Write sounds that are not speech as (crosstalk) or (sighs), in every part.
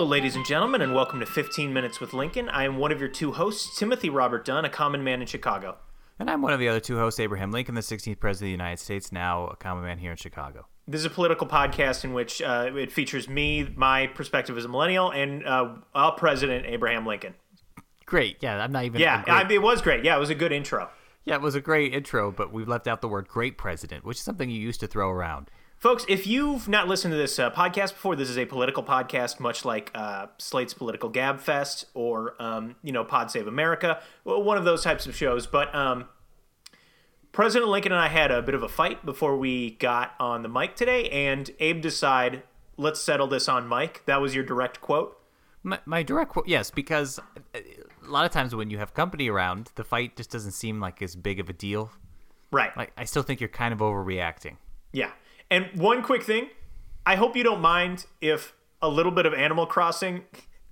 Hello, ladies and gentlemen, and welcome to 15 Minutes with Lincoln. I am one of your two hosts, Timothy Robert Dunn, a common man in Chicago. And I'm one of the other two hosts, Abraham Lincoln, the 16th President of the United States, now a common man here in Chicago. This is a political podcast in which uh, it features me, my perspective as a millennial, and uh, our president, Abraham Lincoln. Great. Yeah, I'm not even. Yeah, I, it was great. Yeah, it was a good intro. yeah, it was a great intro, but we've left out the word great president, which is something you used to throw around. Folks, if you've not listened to this uh, podcast before, this is a political podcast, much like uh, Slate's Political Gab Fest or, um, you know, Pod Save America, one of those types of shows. But um, President Lincoln and I had a bit of a fight before we got on the mic today, and Abe decided, let's settle this on mic. That was your direct quote. My, my direct quote, yes, because uh, a lot of times when you have company around, the fight just doesn't seem like as big of a deal. Right. Like, I still think you're kind of overreacting. Yeah. And one quick thing I hope you don't mind if a little bit of Animal Crossing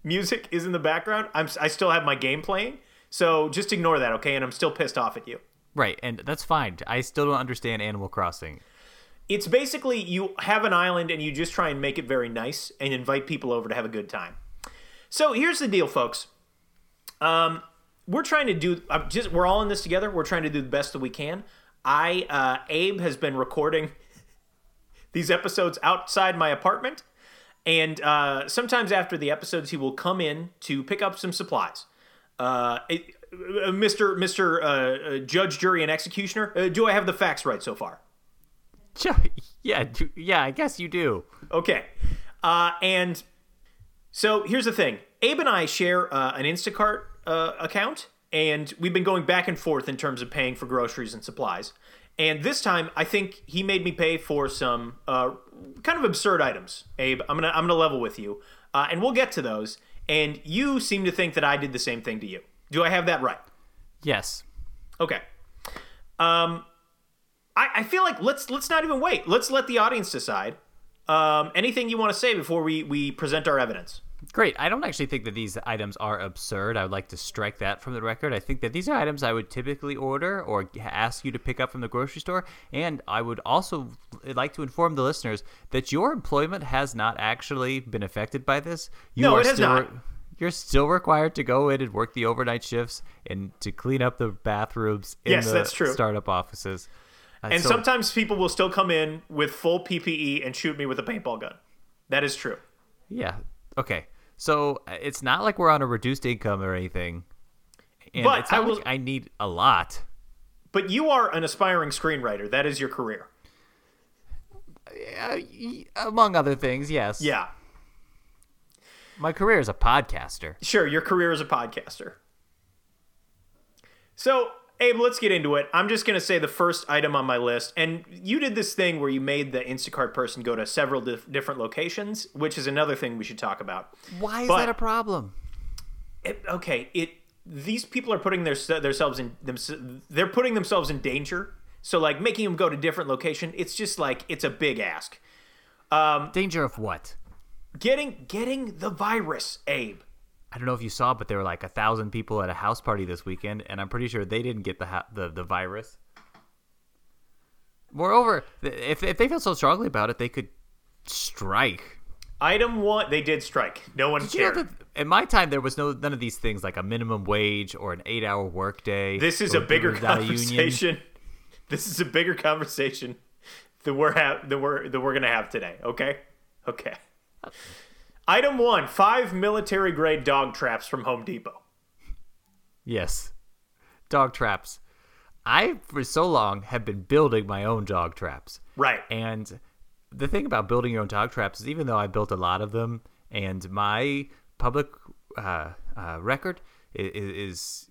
music is in the background. I'm, I still have my game playing. So just ignore that, okay? And I'm still pissed off at you. Right, and that's fine. I still don't understand Animal Crossing. It's basically you have an island and you just try and make it very nice and invite people over to have a good time. So here's the deal, folks. Um, we're trying to do. I'm just we're all in this together. We're trying to do the best that we can. I uh, Abe has been recording these episodes outside my apartment, and uh, sometimes after the episodes, he will come in to pick up some supplies. Uh, it, uh, Mr. Mr. Uh, uh, Judge, Jury, and Executioner, uh, do I have the facts right so far? (laughs) Yeah, yeah, I guess you do. Okay. Uh, and so here's the thing Abe and I share uh, an Instacart uh, account, and we've been going back and forth in terms of paying for groceries and supplies. And this time, I think he made me pay for some uh, kind of absurd items. Abe, I'm gonna I'm gonna level with you, uh, and we'll get to those. And you seem to think that I did the same thing to you. Do I have that right? Yes. Okay. Um, I, I feel like let's let's not even wait. Let's let the audience decide. Um, anything you want to say before we we present our evidence? Great. I don't actually think that these items are absurd. I would like to strike that from the record. I think that these are items I would typically order or ask you to pick up from the grocery store. And I would also like to inform the listeners that your employment has not actually been affected by this. You No, are it has still, not. You're still required to go in and work the overnight shifts and to clean up the bathrooms in Yes, the that's true. startup offices. Uh, And so- sometimes people will still come in with full PPE and shoot me with a paintball gun. That is true. Yeah. Okay. So uh, it's not like we're on a reduced income or anything. And But it's not I will- like I need a lot. But you are an aspiring screenwriter. That is your career. Uh, among other things, yes. Yeah. My career as a podcaster. Sure, your career as a podcaster. So, Abe, let's get into it. I'm just going to say the first item on my list. And you did this thing where you made the Instacart person go to several dif- different locations, which is another thing we should talk about. Why is But- that a problem? It, okay, it these people are putting their themselves in them, they're putting themselves in danger. So like making them go to different location, it's just like it's a big ask. Um, Danger of what? Getting getting the virus, Abe. I don't know if you saw, but there were like a thousand people at a house party this weekend, and I'm pretty sure they didn't get the ha- the, the virus. Moreover, if if they feel so strongly about it, they could strike. Item one, they did strike. No one Did you know cared. that in my time there was no none of these things like a minimum wage or an eight hour workday. (laughs) This is a bigger conversation. This is a bigger conversation that we're ha- that we're that we're gonna have today. Okay, okay. Uh, Item one: five military grade dog traps from Home Depot. Yes, dog traps. I for so long have been building my own dog traps. Right. And the thing about building your own dog traps is even though I built a lot of them, and my public uh, uh, record is, is,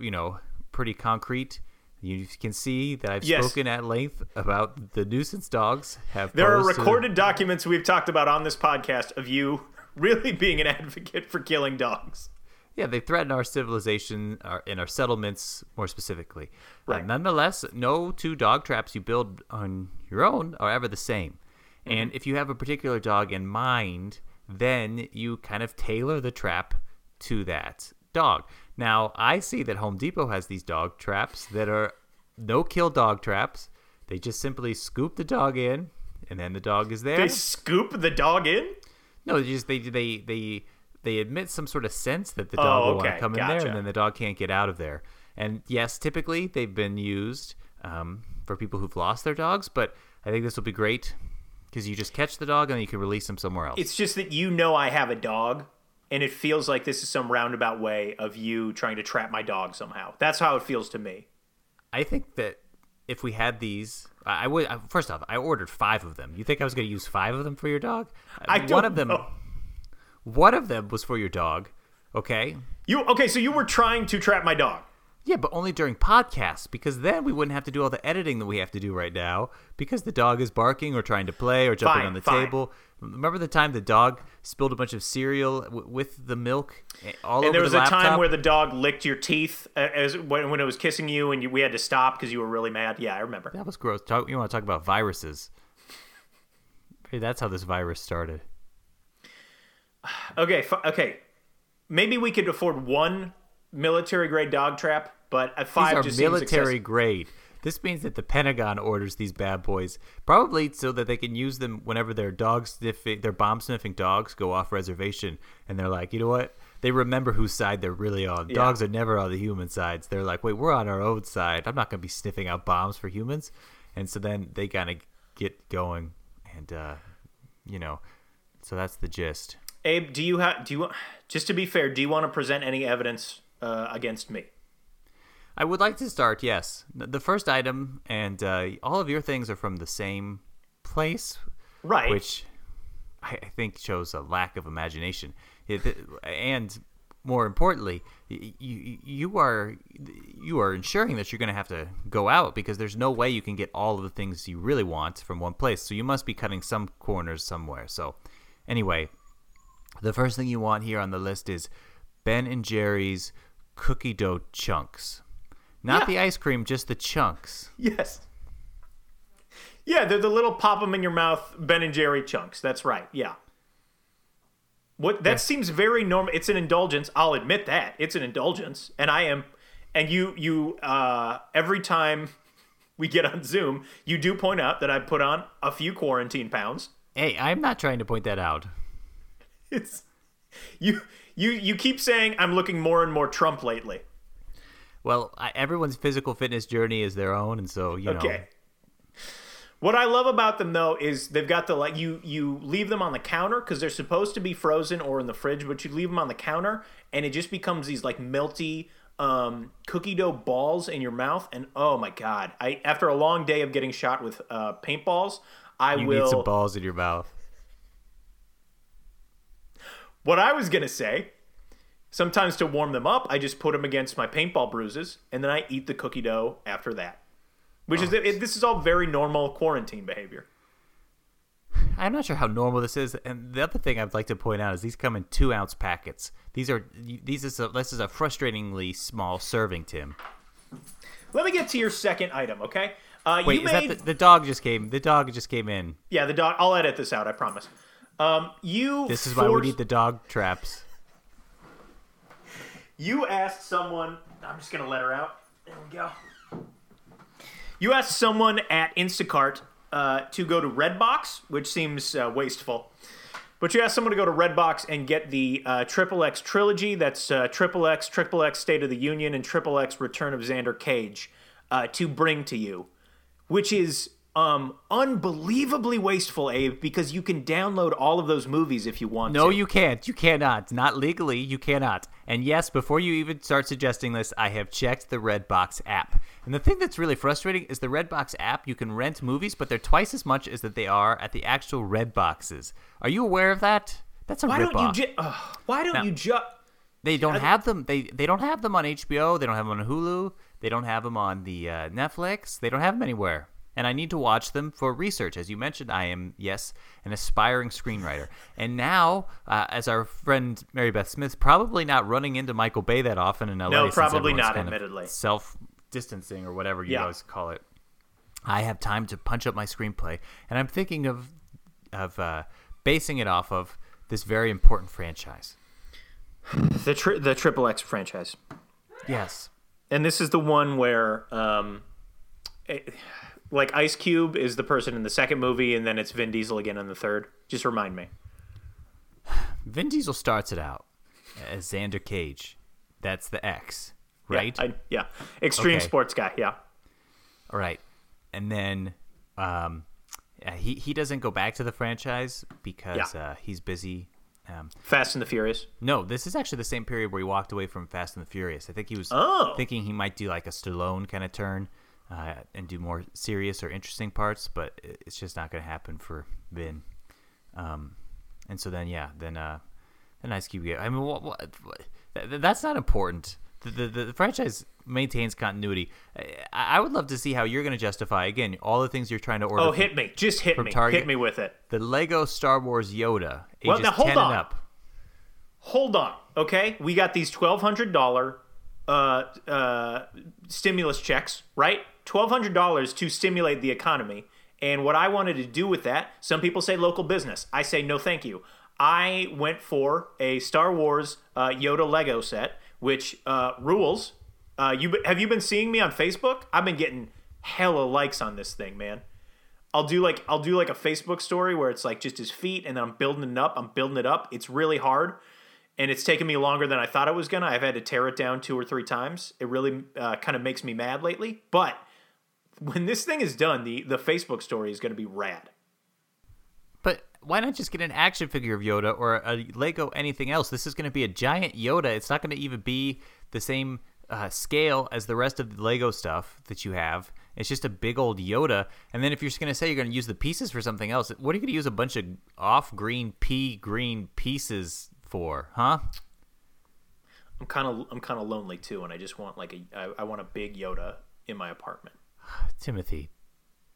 you know, pretty concrete. You can see that I've Yes. spoken at length about the nuisance dogs. Have There are to- recorded documents we've talked about on this podcast of you really being an (laughs) advocate for killing dogs. Yeah, they threaten our civilization our, and our settlements more specifically. Uh, Right. nonetheless, no two dog traps you build on your own are ever the same. Mm-hmm. And if you have a particular dog in mind, then you kind of tailor the trap to that dog. Now, I see that Home Depot has these dog traps that are no kill dog traps. They just simply scoop the dog in, and then the dog is there. They scoop the dog in. No, they just they they they they admit some sort of sense that the Oh, dog will want to come in there, and then the dog can't get out of there. And yes, typically they've been used um, for people who've lost their dogs, but I think this will be great because you just catch the dog and then you can release them somewhere else. It's just that you know I have a dog, and it feels like this is some roundabout way of you trying to trap my dog somehow. That's how it feels to me. I think that if we had these, I would. First off, I ordered five of them. You think I was going to use five of them for your dog? I one don't of them. know. One of them was for your dog. Okay. You okay? So you were trying to trap my dog. Yeah, but only during podcasts because then we wouldn't have to do all the editing that we have to do right now because the dog is barking or trying to play or jumping Fine, on the fine. table. Remember the time the dog spilled a bunch of cereal w- with the milk eh, all And over there was the a laptop? time where the dog licked your teeth uh, as when, when it was kissing you, and you, we had to stop because you were really mad. Yeah, I remember. that was gross. Talk, you want to talk about viruses? Hey, that's how this virus started. (sighs) Okay, f- okay. Maybe we could afford one military grade dog trap, but at five These are just military grade. This means that the Pentagon orders these bad boys, probably so that they can use them whenever their dog sniffing, their bomb sniffing dogs go off reservation, and they're like, you know what? They remember whose side they're really on. Dogs are never on the human sides. They're like, wait, we're on our own side. I'm not going to be sniffing out bombs for humans, and so then they kind of get going, and uh, you know, so that's the gist. Abe, do you have? Do you just to be fair? Do you want to present any evidence uh, against me? I would like to start, yes. The first item, and uh, all of your things are from the same place, Right. which I, think shows a lack of imagination. It, and more importantly, you you are you are ensuring that you're going to have to go out because there's no way you can get all of the things you really want from one place. So you must be cutting some corners somewhere. So anyway, the first thing you want here on the list is Ben and Jerry's cookie dough chunks. Not Yeah. the ice cream, just the chunks. Yes. Yeah, they're the little pop them in your mouth Ben and Jerry chunks. That's right. Yeah. What that seems very normal. It's an indulgence. I'll admit that it's an indulgence, and I am. And you, you, uh, every time we get on Zoom, you do point out that I put on a few quarantine pounds. Hey, I'm not trying to point that out. It's you, you, you keep saying I'm looking more and more Trump lately. Well, I, everyone's physical fitness journey is their own, and so you know. Okay. What I love about them though is they've got the like you you leave them on the counter because they're supposed to be frozen or in the fridge, but you leave them on the counter and it just becomes these like melty um, cookie dough balls in your mouth. And oh my god, I after a long day of getting shot with uh, paintballs, I You will. need some balls in your mouth. What I was gonna say, sometimes to warm them up, I just put them against my paintball bruises, and then I eat the cookie dough after that. Which is it, this is all very normal quarantine behavior. I'm not sure how normal this is, and the other thing I'd like to point out is these come in two ounce packets. These are these is a, this is a frustratingly small serving, Tim. Let me get to your second item, okay? Uh, Wait, you is made, that the, the dog just came? The dog just came in. yeah, the dog. I'll edit this out. I promise. Um, you. This is why we need the dog traps. You asked someone. I'm just gonna let her out. There we go. You asked someone at Instacart uh, to go to Redbox, which seems uh, wasteful. But you asked someone to go to Redbox and get the uh, Triple X trilogy. That's uh, Triple X, Triple X State of the Union, and Triple X Return of Xander Cage uh, to bring to you, which is um, unbelievably wasteful, Abe, because you can download all of those movies if you want No, to. you can't. You cannot. Not legally, you cannot. And yes, before you even start suggesting this, I have checked the Redbox app. And the thing that's really frustrating is the Redbox app, you can rent movies, but they're twice as much as that they are at the actual Redboxes. Are you aware of that? That's a Why don't you ju- uh, Why don't Now- you just? They don't have them. They they don't have them on HBO. They don't have them on Hulu. They don't have them on the uh, Netflix. They don't have them anywhere. And I need to watch them for research. As you mentioned, I am yes an aspiring screenwriter. And now, uh, as our friend Mary Beth Smith, probably not running into Michael Bay that often in LA. No, probably not, admittedly. self distancing or whatever you Yeah. guys call it. I have time to punch up my screenplay, and I'm thinking of of uh, basing it off of this very important franchise. The tri- the Triple X franchise, Yes. and this is the one where, um, it- like Ice Cube is the person in the second movie, and then it's Vin Diesel again in the third. Just remind me. Vin Diesel starts it out as Xander Cage. That's the X, right? Yeah, I, yeah. extreme Okay. sports guy. Yeah, All right. And then um, yeah, he he doesn't go back to the franchise because Yeah. uh, he's busy. Um, Fast and the Furious. no, this is actually the same period where he walked away from Fast and the Furious. I think he was Oh. thinking he might do like a Stallone kind of turn uh, and do more serious or interesting parts, but it's just not going to happen for Vin. Um, and so then, yeah, then uh, then Ice Cube. I mean, what, what, what, th- that's not important. The, the, the franchise maintains continuity. I, I would love to see how you're going to justify again all the things you're trying to order. Oh, from- hit me! Just hit me! Target. Hit me with it. the Lego Star Wars Yoda, ages Well, now hold 10 on. and up. Hold on, okay? We got these twelve hundred dollar uh, uh, stimulus checks, right? Twelve hundred dollars to stimulate the economy. And what I wanted to do with that, some people say local business. I say no, thank you. I went for a Star Wars uh, Yoda Lego set, which uh, rules. Uh, you have you been seeing me on Facebook? I've been getting hella likes on this thing, man. I'll do like I'll do like a Facebook story where it's like just his feet, and then I'm building it up. I'm building it up. It's really hard, and it's taken me longer than I thought it was gonna. I've had to tear it down two or three times. It really uh, kind of makes me mad lately. But when this thing is done, the the Facebook story is gonna be rad. But why not just get an action figure of Yoda or a Lego anything else? This is going to be a giant Yoda. It's not going to even be the same uh, scale as the rest of the Lego stuff that you have. It's just a big old Yoda. And then if you're just going to say you're going to use the pieces for something else, what are you going to use a bunch of off green pea green pieces for, huh? I'm kind of I'm kind of lonely too, and I just want like a I, I want a big Yoda in my apartment. (sighs) Timothy,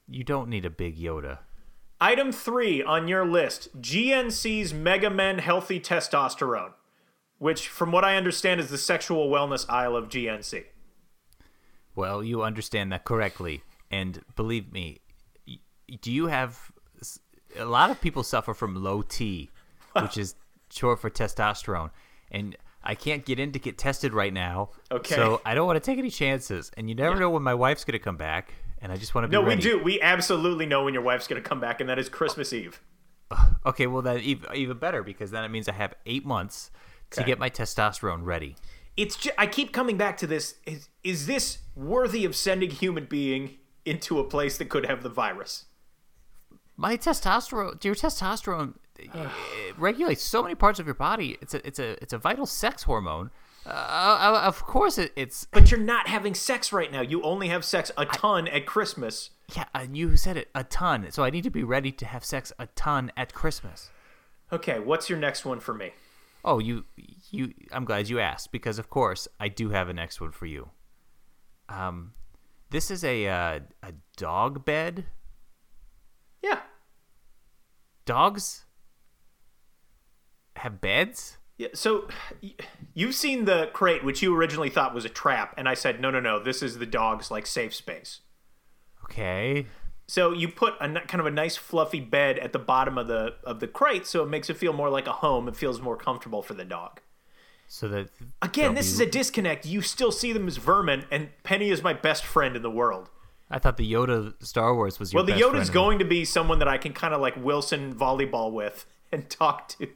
you don't need a big Yoda. Item three on your list: GNC's Mega Men Healthy Testosterone, which, from what I understand, is the sexual wellness aisle of GNC. Well, you understand that correctly. And believe me, do you have. a lot of people suffer from low T, which is (laughs) short for testosterone. And I can't get in to get tested right now. Okay. So I don't want to take any chances. And you never know when my wife's going to come back. And I just want to be No, ready. we do. We absolutely know when your wife's going to come back, and that is Christmas Eve. (sighs) Okay, well, then even, better because then it means I have eight months to get my testosterone ready. It's just, I keep coming back to this. Is, is this worthy of sending a human being into a place that could have the virus? My testosterone, your testosterone it regulates so many parts of your body. It's a it's a it's a vital sex hormone. Uh, uh, of course, it, it's But you're not having sex right now. You only have sex a ton at Christmas. yeah. uh, You said it a ton, so I need to be ready to have sex a ton at Christmas. Okay, what's your next one for me? Oh, you you. I'm glad you asked because of course I do have a next one for you. Um, this is a uh, a dog bed. Yeah. Dogs have beds. Yeah, so you've seen the crate, which you originally thought was a trap, and I said, no, no, no, this is the dog's like safe space. Okay. So you put a kind of a nice fluffy bed at the bottom of the of the crate, so it makes it feel more like a home. It feels more comfortable for the dog. So that Again, this be- is a disconnect. You still see them as vermin, and Penny is my best friend in the world. I thought the Yoda Star Wars was your Well, the Yoda's going to be someone that I can kind of like Wilson volleyball with (laughs) and talk to.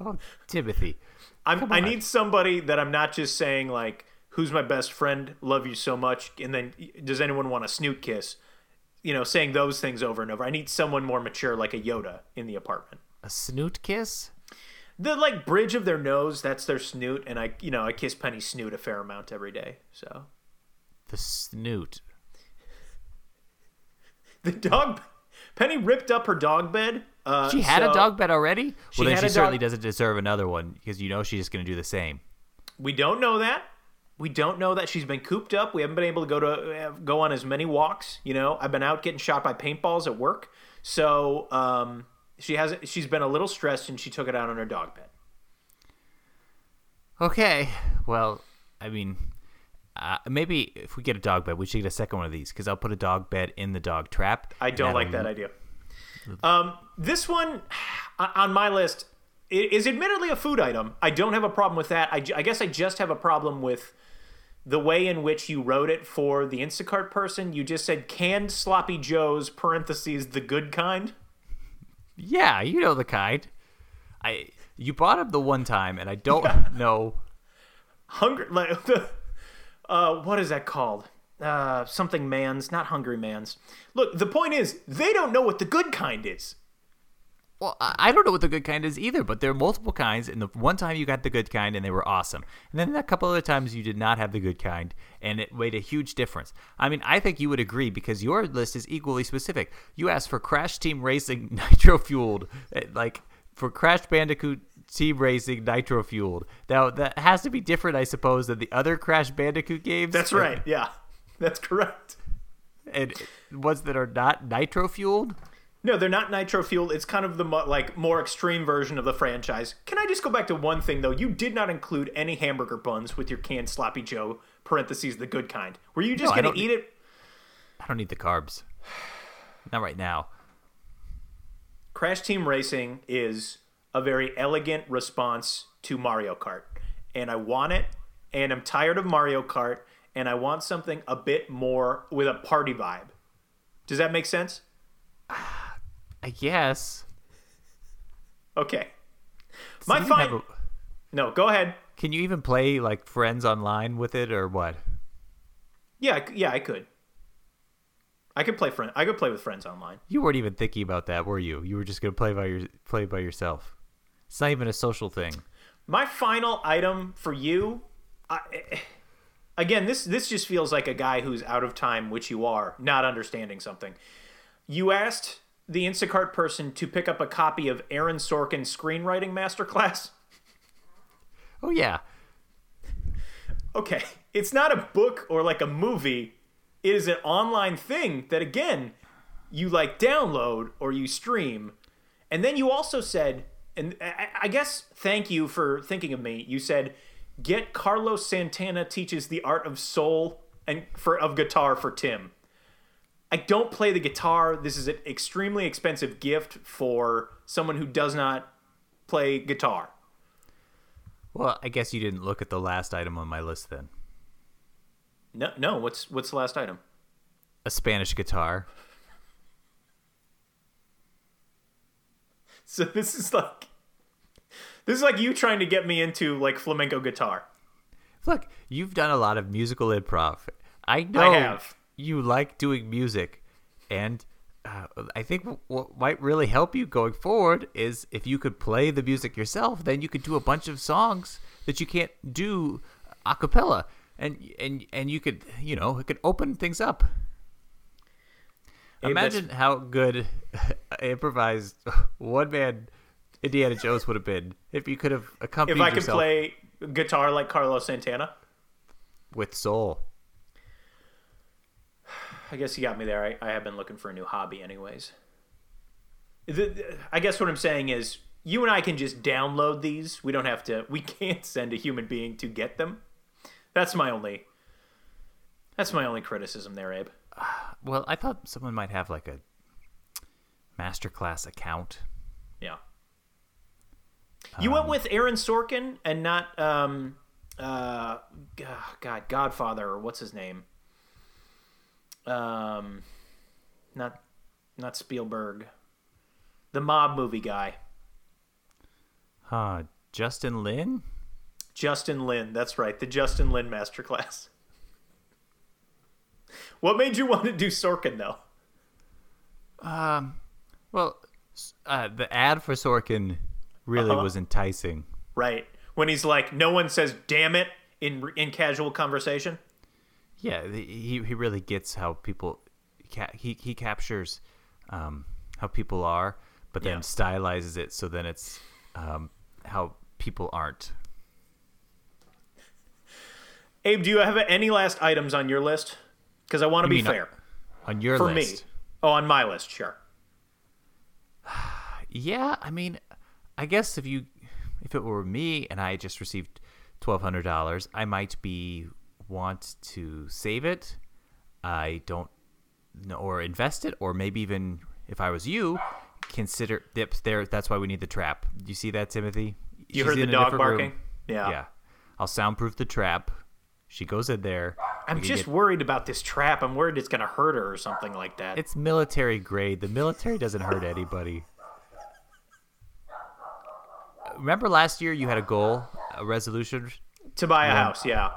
Oh, Timothy. I'm, I need somebody that I'm not just saying like, "Who's my best friend? Love you so much," and then does anyone want a snoot kiss? You know, saying those things over and over. I need someone more mature, like a Yoda, in the apartment. A snoot kiss? The like bridge of their nose, that's their snoot, and I, you know, I kiss Penny's snoot a fair amount every day. So The snoot. the dog, Penny ripped up her dog bed. Uh, She had so a dog bed already? She Well, then she a dog- certainly doesn't deserve another one because you know she's just going to do the same. We don't know that. We don't know that she's been cooped up. We haven't been able to go to uh, go on as many walks. You know, I've been out getting shot by paintballs at work, so um, she has she's been a little stressed and she took it out on her dog bed. Okay. Well, I mean, uh, maybe if we get a dog bed, we should get a second one of these because I'll put a dog bed in the dog trap. I don't like that idea. Um, this one (sighs) on my list is admittedly a food item. I don't have a problem with that. I, I guess I just have a problem with the way in which you wrote it for the Instacart person. You just said canned sloppy joes parentheses the good kind. Yeah, you know the kind. I you brought up the one time, and I don't know. Hungry, like the, (laughs) uh, what is that called? Uh, something man's, not hungry man's. Look, the point is, they don't know what the good kind is. Well, I don't know what the good kind is either, but there are multiple kinds, and the one time you got the good kind, and they were awesome, and then a couple other times you did not have the good kind, and it made a huge difference. I mean, I think you would agree because your list is equally specific. You asked for Crash Team Racing (laughs) Nitro Fueled, eh, like for Crash Bandicoot Team Racing Nitro Fueled. Now that has to be different, I suppose, than the other Crash Bandicoot games. That's (laughs) right. Yeah, (laughs) that's correct. and ones that are not Nitro Fueled. No, they're not nitro fueled. It's kind of the mo- like more extreme version of the franchise. Can I just go back to one thing though? You did not include any hamburger buns with your canned sloppy Joe (parentheses the good kind). Were you just No, gonna eat it? I don't need the carbs. Not right now. Crash Team Racing is a very elegant response to Mario Kart, and I want it. And I'm tired of Mario Kart, and I want something a bit more with a party vibe. Does that make sense? (sighs) I guess. Does Okay. My it even fine. a- No, go ahead. Can you even play like friends online with it or what? Yeah, yeah, I could. I could play friend. I could play with friends online. You weren't even thinking about that, were you? You were just gonna play by your play by yourself. It's not even a social thing. My final item for you, I, eh, again, this this just feels like a guy who's out of time, which you are, not understanding something. You asked the Instacart person to pick up a copy of Aaron Sorkin's screenwriting masterclass. Oh yeah. Okay, it's not a book or like a movie. It is an online thing that again, you like download or you stream. And then you also said, and I, I guess thank you for thinking of me. You said, get Carlos Santana teaches the art of soul and for of guitar for Tim. I don't play the guitar. This is an extremely expensive gift for someone who does not play guitar. Well, I guess you didn't look at the last item on my list then. No, no. What's what's the last item? A Spanish guitar. (laughs) So this is like this is like you trying to get me into like flamenco guitar. Look, you've done a lot of musical improv. I know have. you like doing music, and uh, I think what might really help you going forward is if you could play the music yourself. Then you could do a bunch of songs that you can't do a cappella, and and and you could you know it could open things up. Imagine how good (laughs) improvised one man Indiana Jones would have been if you could have accompanied If I could play guitar like Carlos Santana, with soul. I guess you got me there. I, I have been looking for a new hobby, anyways. The, the- I guess what I'm saying is, you and I can just download these. We don't have to. We can't send a human being to get them. That's my only. That's my only criticism there, Abe. (sighs) Well, I thought someone might have like a masterclass account. You went with Aaron Sorkin and not um uh God Godfather or what's his name? Um not not Spielberg. The mob movie guy. Huh, Justin Lin? Justin Lin. That's right. The Justin Lin masterclass. (laughs) What made you want to do Sorkin though? Um, Well, uh, the ad for Sorkin really Uh-huh. was enticing. Right. When he's like no one says damn it in in casual conversation. Yeah, he he really gets how people he he captures um, how people are, but then Yeah. stylizes it so then it's um, how people aren't. Abe, do you have any last items on your list? Because I want to be fair. On your For list. me. Oh, on my list, sure. (sighs) Yeah, I mean, I guess if you if it were me and I just received twelve hundred dollars, I might be want to save it. I don't know or invest it, or maybe even if I was you, consider yep, there. That's why we need the trap. You see that, Timothy? You She's heard the dog different room. barking? Yeah. Yeah, I'll soundproof the trap. She goes in there. I'm just get- worried about this trap. I'm worried it's going to hurt her or something like that. it's military grade. The military doesn't hurt anybody. Remember last year you had a goal, a resolution, To buy a house, yeah.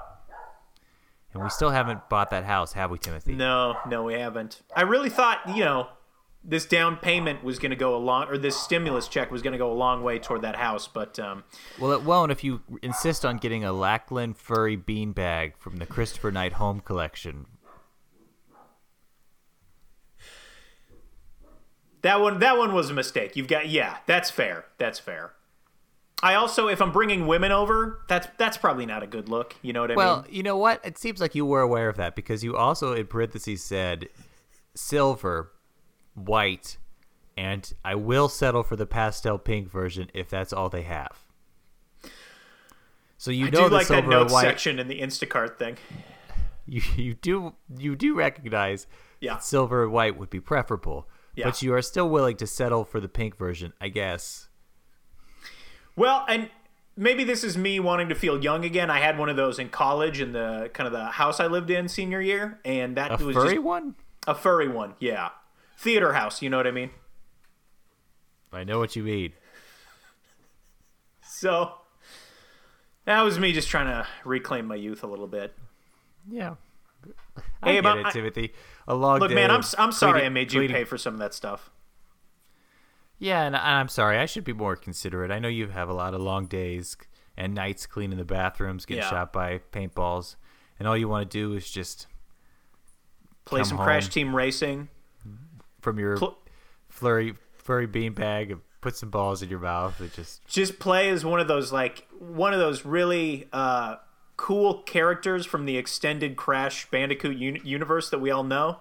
and we still haven't bought that house, have we, Timothy? No, no, we haven't. I really thought, you know, this down payment was going to go a long, or this stimulus check was going to go a long way toward that house, but um, Well, it won't if you insist on getting a Lackland furry beanbag from the Christopher Knight Home Collection. that one, that one was a mistake. You've got, yeah, that's fair. That's fair. I also, if I'm bringing women over, that's that's probably not a good look. You know what I Well, mean? Well, you know what? It seems like you were aware of that because you also, in parentheses, said silver, white, and I will settle for the pastel pink version if that's all they have. So you I know do the like that note white. section in the Instacart thing. (laughs) You you do you do recognize Yeah. that silver and white would be preferable, Yeah. but you are still willing to settle for the pink version, I guess. Well, and maybe this is me wanting to feel young again. I had one of those in college in the kind of the house I lived in senior year, and that was A was furry just one? a furry one. Yeah, theater house. You know what I mean? I know what you mean. So that was me just trying to reclaim my youth a little bit. Yeah. I Hey, get but it, Timothy. A long Look, day man, I'm I'm sorry I made you pay for some of that stuff. Yeah, and I'm sorry. I should be more considerate. I know you have a lot of long days and nights cleaning the bathrooms, getting Yeah. shot by paintballs, and all you want to do is just Play some Crash. Team Racing. from your Pl- flurry furry beanbag and put some balls in your mouth and just just play as one of those like one of those really uh, cool characters from the extended Crash Bandicoot uni- universe that we all know.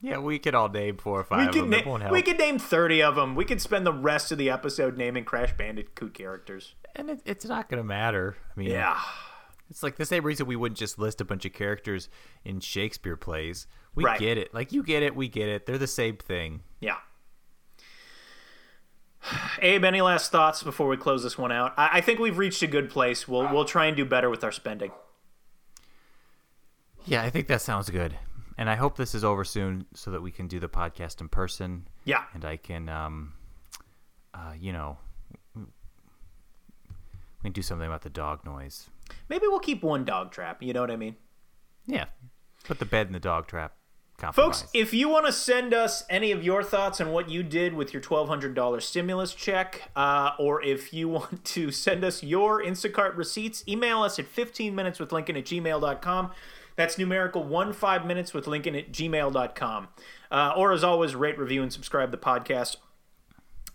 Yeah. We could all name four or five We of could them. na- won't help. we could name thirty of them. We could spend the rest of the episode naming Crash Bandicoot characters. and it, it's not gonna matter. I mean, Yeah, It's like the same reason we wouldn't just list a bunch of characters in Shakespeare plays. We Right. get it. Like you get it, we get it. They're the same thing. yeah. (sighs) Abe, any last thoughts before we close this one out? I, I think we've reached a good place. We'll we'll try and do better with our spending. Yeah, I think that sounds good. And I hope this is over soon so that we can do the podcast in person Yeah, and I can um uh you know we can do something about the dog noise. maybe we'll keep one dog trap. You know what I mean? Yeah. Put the bed in the dog trap. Compromise. Folks, if you want to send us any of your thoughts on what you did with your $1,200 stimulus check, uh, or if you (laughs) want to send us your Instacart receipts, email us at 15 minutes with Lincoln at gmail.com. That's numerical one five minutes with Lincoln at gmail.com. Uh, or as always, rate, review, and subscribe to the podcast.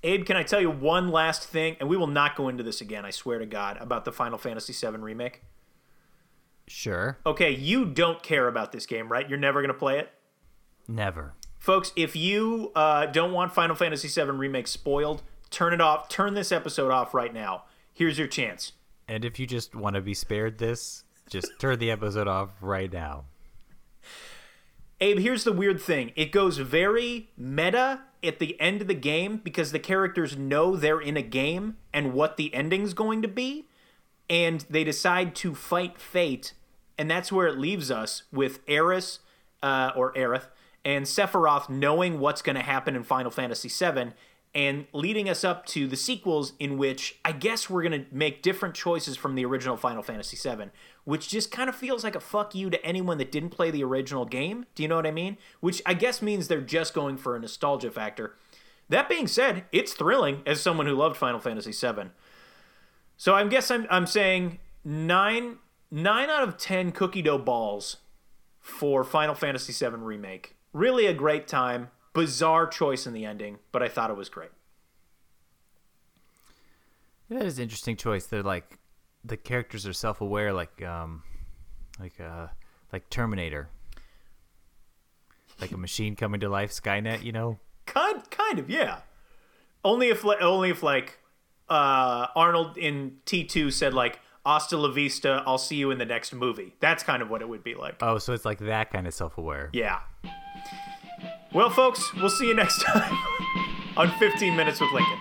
Abe, can I tell you one last thing? And we will not go into this again, I swear to God, about the Final Fantasy VII remake. sure. Okay, you don't care about this game, right? You're never going to play it? Never. Folks, if you uh, don't want Final Fantasy VII Remake spoiled, turn it off. Turn this episode off right now. Here's your chance. And if you just want to be spared this, just turn the episode off right now. Abe, here's the weird thing. It goes very meta at the end of the game because the characters know they're in a game and what the ending's going to be, and they decide to fight fate, and that's where it leaves us with Eris, uh, or Aerith, and Sephiroth knowing what's going to happen in Final Fantasy VII, and leading us up to the sequels in which I guess we're going to make different choices from the original Final Fantasy VII, which just kind of feels like a fuck you to anyone that didn't play the original game. Do you know what I mean? Which I guess means they're just going for a nostalgia factor. That being said, it's thrilling as someone who loved Final Fantasy VII. So I guess I'm I'm saying nine nine out of ten cookie dough balls for Final Fantasy VII remake. Really a great time. Bizarre choice in the ending, but I thought it was great. That is an interesting choice. They're like the characters are self-aware, like um, like uh, like Terminator, like a machine coming to life, Skynet. You know, Kind kind of yeah. Only if only if like uh, Arnold in T two said like "Hasta la vista, I'll see you in the next movie." That's kind of what it would be like. oh, so it's like that kind of self-aware. Yeah. Well, folks, we'll see you next (laughs) time on 15 Minutes with Lincoln.